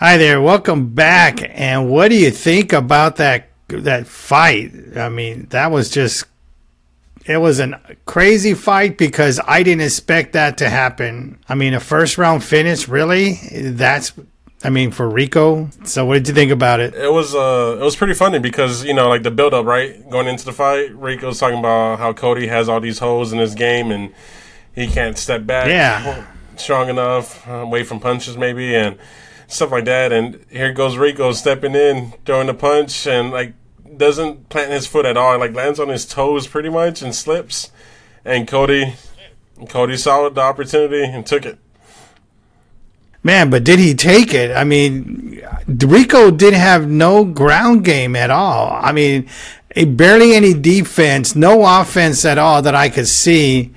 Hi there, welcome back. And what do you think about that that fight? I mean, that was just it was a crazy fight because I didn't expect that to happen. I mean, a first round finish, really? That's I mean, for Rico. So, what did you think about it? It was uh, it was pretty funny because you know, like the build up, right, going into the fight, Rico's talking about how Cody has all these holes in his game and he can't step back, yeah, strong enough, uh, away from punches maybe, and stuff like that. And here goes Rico stepping in, throwing the punch, and like doesn't plant his foot at all. Like lands on his toes pretty much and slips. And Cody, Cody saw the opportunity and took it. Man, but did he take it? I mean, Rico did have no ground game at all. I mean, barely any defense, no offense at all that I could see.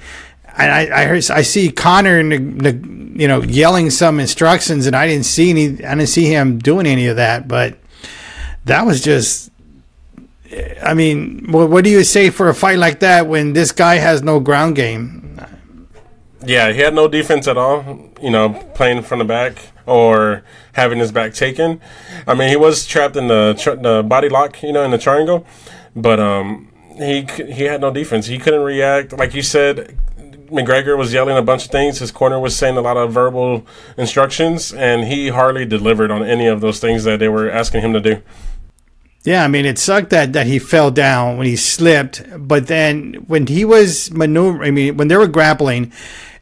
And I, I heard, I see Conor, you know, yelling some instructions, and I didn't see any. I didn't see him doing any of that. But that was just. I mean, what, what do you say for a fight like that when this guy has no ground game? Yeah, he had no defense at all. You know, playing from the back or having his back taken. I mean, he was trapped in the the body lock, you know, in the triangle, but um, he he had no defense. He couldn't react. Like you said, McGregor was yelling a bunch of things. His corner was saying a lot of verbal instructions, and he hardly delivered on any of those things that they were asking him to do. Yeah, I mean, it sucked that, that he fell down when he slipped, but then when he was maneuvering, I mean, when they were grappling,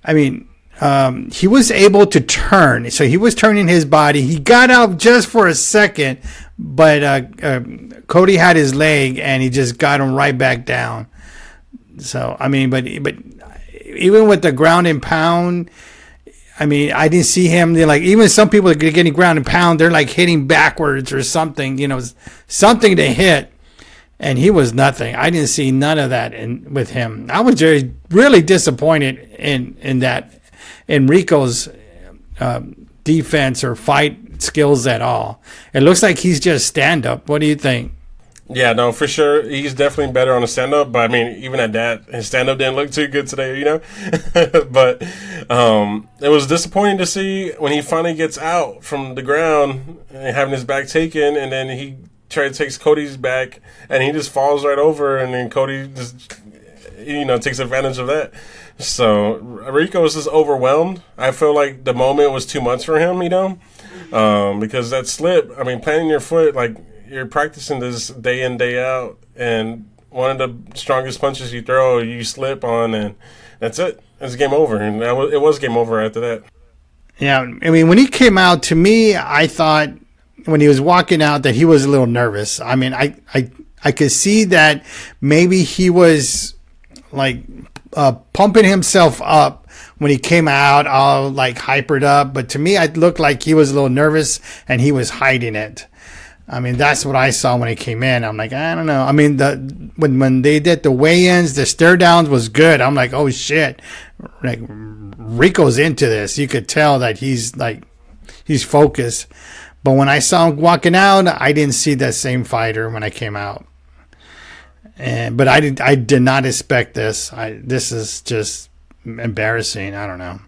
I mean, um, he was able to turn. So he was turning his body. He got up just for a second, but uh, uh, Cody had his leg and he just got him right back down. So I mean, but but even with the ground and pound, I mean, I didn't see him. They're Like even some people are getting ground and pound, they're like hitting backwards or something. You know, something to hit and he was nothing. I didn't see none of that in with him. I was very really disappointed in in that Enrico's um, defense or fight skills at all. It looks like he's just stand up. What do you think? Yeah, no, for sure. He's definitely better on a stand up, but I mean, even at that, his stand up didn't look too good today, you know? but um, it was disappointing to see when he finally gets out from the ground and having his back taken, and then he tries to takes Cody's back, and he just falls right over, and then Cody just you know takes advantage of that. So Rico was just overwhelmed. I feel like the moment was too much for him, you know, um, because that slip. I mean, planting your foot like you're practicing this day in day out, and one of the strongest punches you throw, you slip on, and that's it. It's game over, and was, it was game over after that. Yeah, I mean, when he came out, to me, I thought when he was walking out that he was a little nervous. I mean, I I I could see that maybe he was like uh, pumping himself up when he came out, all like hypered up. But to me, it looked like he was a little nervous and he was hiding it. I mean, that's what I saw when he came in. I'm like, I don't know. I mean, the when when they did the weigh-ins, the stare downs was good. I'm like, oh shit, like Rico's into this. You could tell that he's like he's focused. But when I saw him walking out, I didn't see that same fighter when I came out. And but I did I did not expect this. I this is just embarrassing. I don't know.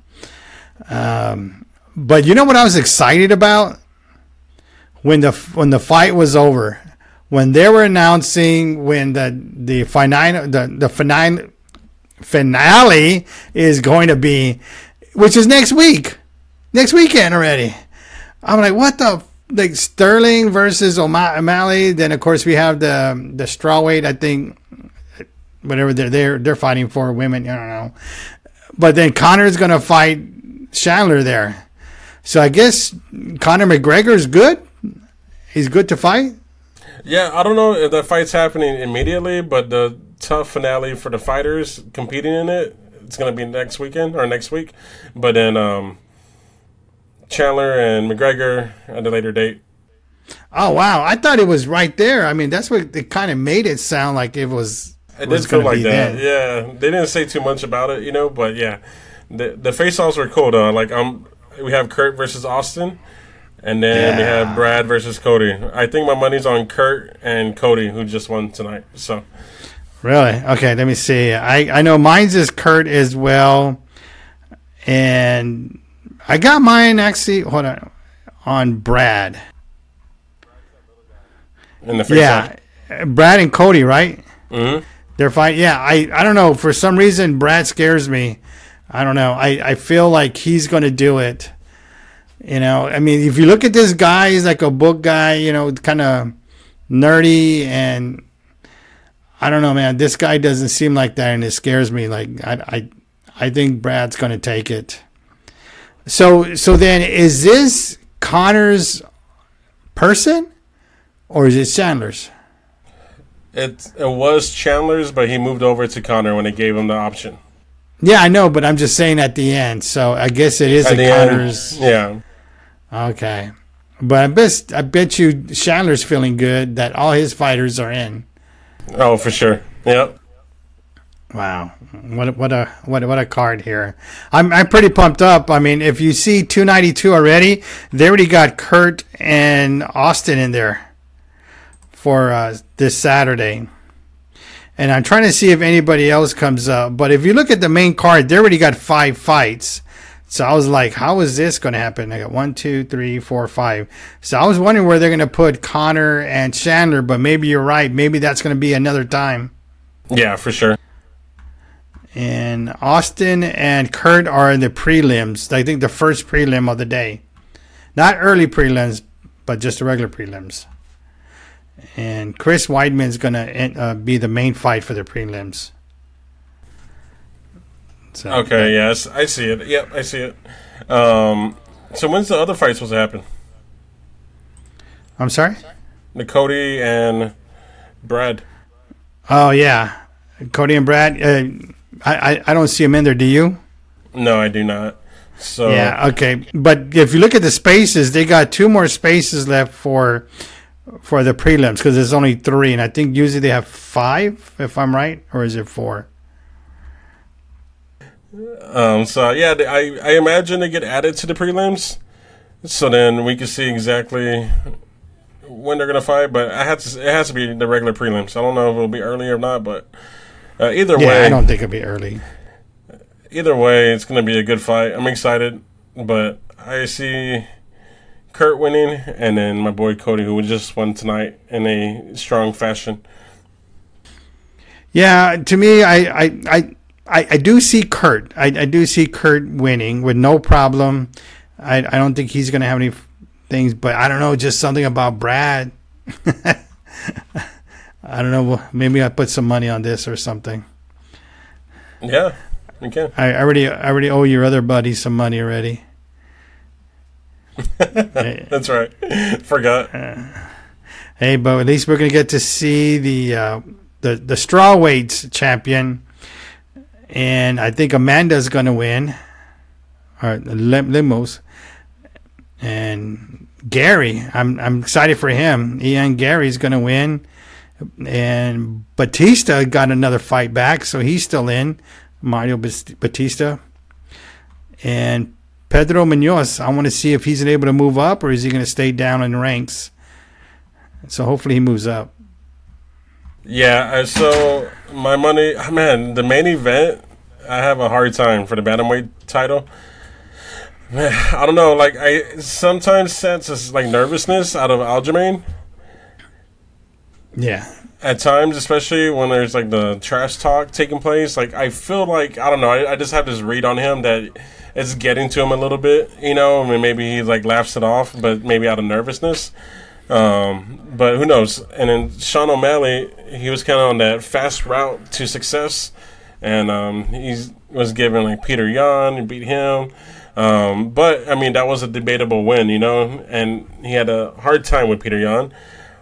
Um, but you know what I was excited about when the when the fight was over, when they were announcing when the the final the the finale finale is going to be, which is next week, next weekend already. I'm like, what the like Sterling versus O'Malley. Then of course we have the the strawweight. I think whatever they're they're they're fighting for women. I don't know. But then Conor's gonna fight Chandler there. So I guess Conor McGregor is good. He's good to fight. Yeah, I don't know if the fight's happening immediately, but the TUF finale for the fighters competing in it, it's gonna be next weekend or next week. But then um, Chandler and McGregor at a later date. Oh wow! I thought it was right there. I mean, that's what it kind of made it sound like it was. It did feel like that. Then. Yeah, they didn't say too much about it, you know. But yeah, the the face offs were cool though. Like um, we have Kurt versus Austin, and then yeah. we have Brad versus Cody. I think my money's on Kurt and Cody, who just won tonight. So. Really? Okay. Let me see. I I know mine's is Kurt as well, and I got mine actually. Hold on. on Brad. In the Yeah, Brad and Cody, right? hmm They're fine. Yeah, I I don't know. For some reason, Brad scares me. I don't know. I I feel like he's going to do it. You know, I mean, if you look at this guy, he's like a book guy. You know, kind of nerdy and I don't know, man. This guy doesn't seem like that, and it scares me. Like I I I think Brad's going to take it. So so then is this Conor's person or is it Chandler's? It it was Chandler's, but he moved over to Connor when they gave him the option. Yeah, I know, but I'm just saying at the end. So I guess it is the end, Conor's. yeah. Okay, but I bet I bet you Chandler's feeling good that all his fighters are in. Oh, for sure. Yep. Wow, what a- what a what what a card here. I'm I'm pretty pumped up. I mean, if you see 292 already, they already got Kurt and Austin in there for uh, this Saturday. And I'm trying to see if anybody else comes up. But if you look at the main card, they already got five fights. So I was like, how is this going to happen? I got one, two, three, four, five. So I was wondering where they're going to put Conor and Chandler, but maybe you're right. Maybe that's going to be another time. Yeah, for sure. And Austin and Kurt are in the prelims. I think the first prelim of the day. Not early prelims, but just the regular prelims. And Chris Weidman's going to uh, be the main fight for the prelims. So, Okay, yes, I see it. Yep, I see it. Um, so when's the other fight supposed to happen? I'm sorry? The Cody and Brad. Oh, yeah. Cody and Brad. Uh, I, I, I don't see them in there. Do you? No, I do not. So Yeah, okay. But if you look at the spaces, they got two more spaces left for for the prelims because there's only three, and I think usually they have five, if I'm right, or is it four? Um, so yeah, I I imagine they get added to the prelims, so then we can see exactly when they're gonna fight. But I had to, it has to be the regular prelims. I don't know if it'll be early or not, but uh, either Yeah, way, I don't think it'll be early. either way, it's gonna be a good fight. I'm excited, but I see Kurt winning, and then my boy Cody, who just won tonight in a strong fashion. Yeah, to me, I I I, I, I do see Kurt. I, I do see Kurt winning with no problem. I I don't think he's gonna have any things, but I don't know, just something about Brad. I don't know. Maybe I put some money on this or something. Yeah, you can. I already I already owe your other buddy some money already. That's right. Forgot. hey, but at least we're gonna get to see the uh, the the straw weights champion, and I think Amanda's gonna win, or Lim- Lemos, and Garry. I'm I'm excited for him. Ian Garry's gonna win, and Bautista got another fight back, so he's still in. Mario Bautista, and Pedro Munhoz. I want to see if he's able to move up or is he going to stay down in ranks. So hopefully he moves up. Yeah, so my money, man, the main event, I have a hard time for the bantamweight title. I don't know, like I sometimes sense this like nervousness out of Aljamain Yeah. at times, especially when there's like the trash talk taking place. Like I feel like I don't know, I, I just have this read on him that it's getting to him a little bit, you know. I mean, maybe he like laughs it off, but maybe out of nervousness. Um, but who knows? And then Sean O'Malley, he was kind of on that fast route to success, and um, he was given like Petr Yan and beat him. Um, but I mean, that was a debatable win, you know, and he had a hard time with Petr Yan,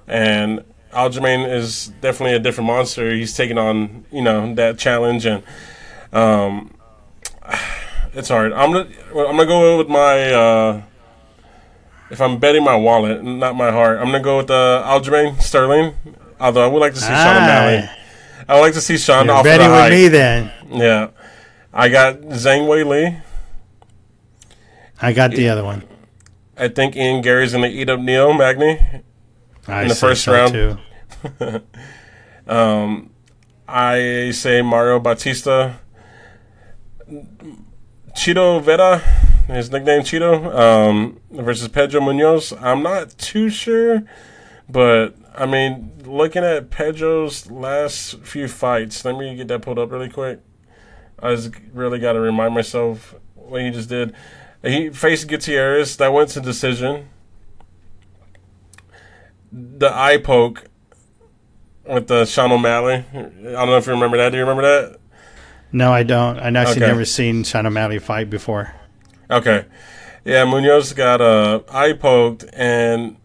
and Aljamain is definitely a different monster. He's taking on, you know, that challenge, and um, it's hard. I'm gonna I'm gonna go with my. Uh, if I'm betting my wallet, not my heart, I'm gonna go with uh, Aljamain Sterling. Although I would like to see Sean O'Malley. I like to see Sean You're off of the betting with high. me then. Yeah, I got Zhang Weili. I got the other one. I think Ian Garry's gonna eat up Neil Magny. I In the first so, round. Too. I say Mario Bautista. Chito Vera, his nickname Cheeto, um, versus Pedro Munhoz. I'm not too sure, but I mean, looking at Pedro's last few fights, let me get that pulled up really quick. I just really got to remind myself what he just did. He faced Gutierrez. That went to decision. The eye poke with the Sean O'Malley. I don't know if you remember that. Do you remember that? No, I don't. I actually Okay. never seen Sean O'Malley fight before. Okay. Yeah, Munhoz got uh, eye poked, and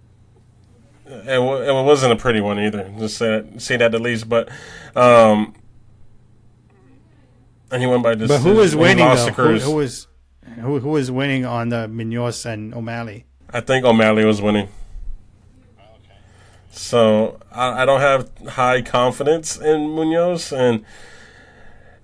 it, wa- it wasn't a pretty one either. Just say, say that at least. But um, and he went by But decision. who was winning though? Who, who was who, who was winning on the Munhoz and O'Malley? I think O'Malley was winning. So I, I don't have high confidence in Munhoz and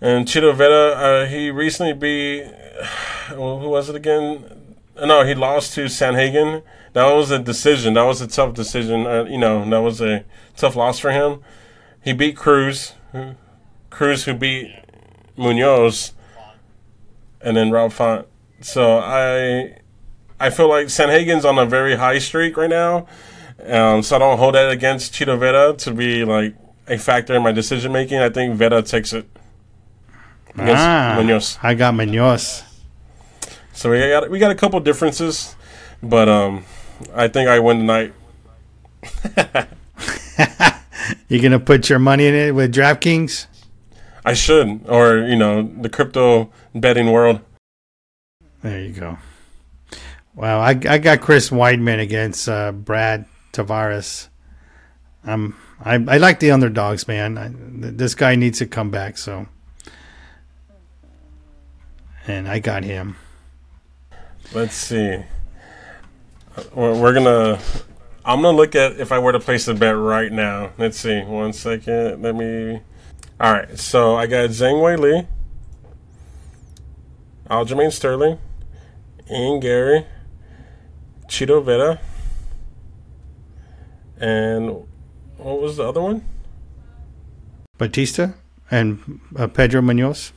and Chito Vera. Uh, he recently beat well, who was it again? No, he lost to Sandhagen. That was a decision. That was a tough decision. Uh, you know, that was a tough loss for him. He beat Cruz, who, Cruz who beat Munhoz, and then Rob Font. So I I feel like Sandhagen's on a very high streak right now. Um, so I don't hold that against Chito Vera to be like a factor in my decision making. I think Vera takes it against ah, Munhoz. I got Munhoz. So we got we got a couple differences, but um, I think I win tonight. You're gonna put your money in it with DraftKings? I should, or you know, the crypto betting world. There you go. Wow, I, I got Chris Weidman against uh, Brad Tavares. Um, I I like the underdogs, man. I, th- this guy needs to come back, so. And I got him. Let's see. We're, gonna. I'm gonna look at if I were to place a bet right now. Let's see. One second. Let me. All right. So I got Zhang Weili, Aljamain Sterling, Ian Garry, Chito Vera, and what was the other one? Bautista and uh, Pedro Munhoz.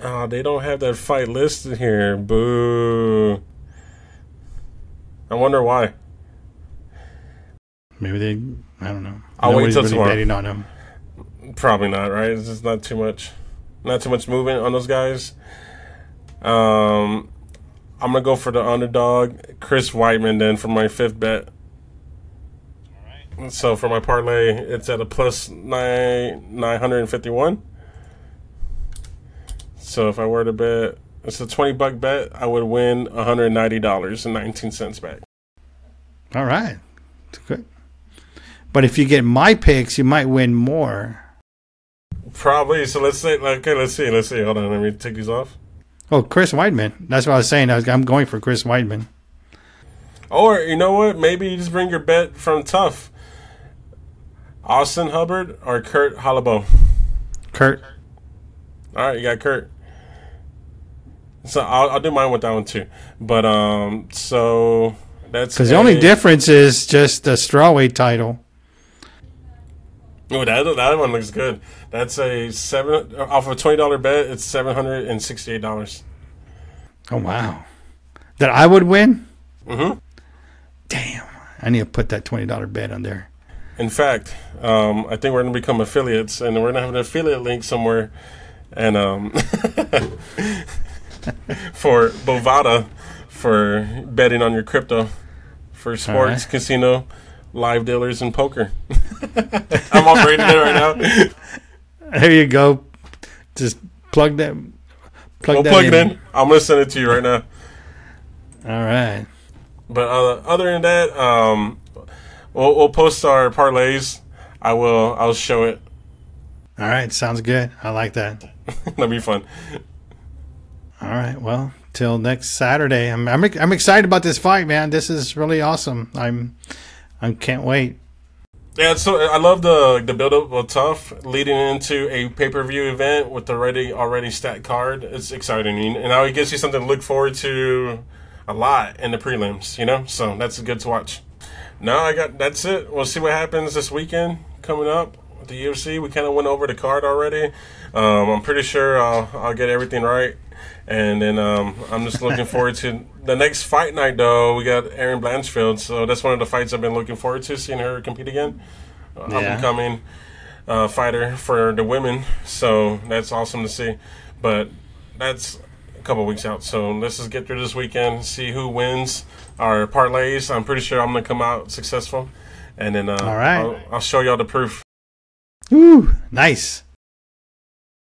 Oh, they don't have that fight listed here. Boo. I wonder why. Maybe they. I don't know. I'll wait Nobody's till really tomorrow. betting on him. Probably not, right? It's just not too much, not too much movement on those guys. Um, I'm gonna go for the underdog, Chris Weidman. Then for my fifth bet. So for my parlay, it's at a plus nine nine hundred and fifty one. So if I were to bet, it's a twenty buck bet. I would win one hundred ninety dollars and nineteen cents back. All right, That's good. But if you get my picks, you might win more. Probably. So let's say, okay, let's see, let's see. Hold on, let me take these off. Oh, Chris Weidman. That's what I was saying. I was, I'm going for Chris Weidman. Or you know what? Maybe you just bring your bet from TUF. Austin Hubbard or Kurt Holobaugh. Kurt. All right, you got Kurt. So I'll, I'll do mine with that one too. But um, so that's Because the only difference is just the strawweight title. Oh, that that one looks good. That's a seven off of a twenty dollar bet. It's seven hundred and sixty eight dollars. Oh wow, that I would win. Mhm. Damn, I need to put that twenty dollar bet on there. In fact, um, I think we're gonna become affiliates, and we're gonna have an affiliate link somewhere, and um, for Bovada for betting on your crypto for sports, right. casino, live dealers, and poker. I'm operating it right now. There you go. Just plug that. Plug We'll that plug it in. I'm gonna send it to you right now. All right. But uh, other than that, um, we'll, we'll post our parlays. I will. I'll show it. All right. Sounds good. I like that. That'll be fun. All right. Well, till next Saturday. I'm I'm I'm excited about this fight, man. This is really awesome. I'm I can't wait. Yeah, so I love the the build up of TUF leading into a pay per view event with the already already stacked card. It's exciting, and now it gives you something to look forward to a lot in the prelims. You know, so that's good to watch. Now I got that's it. We'll see what happens this weekend coming up with the UFC. We kind of went over the card already. Um, I'm pretty sure I'll I'll get everything right And then um, I'm just looking forward to the next fight night. Though we got Erin Blanchfield, so that's one of the fights I've been looking forward to, seeing her compete again. Uh, Yeah. Up and coming uh, fighter for the women, so that's awesome to see. But that's a couple weeks out, so let's just get through this weekend, see who wins our parlays. I'm pretty sure I'm gonna come out successful, and then uh, All right. I'll, I'll show y'all the proof. Woo, nice.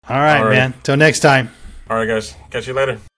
All right, All right. man. Till next time. All right, guys, catch you later.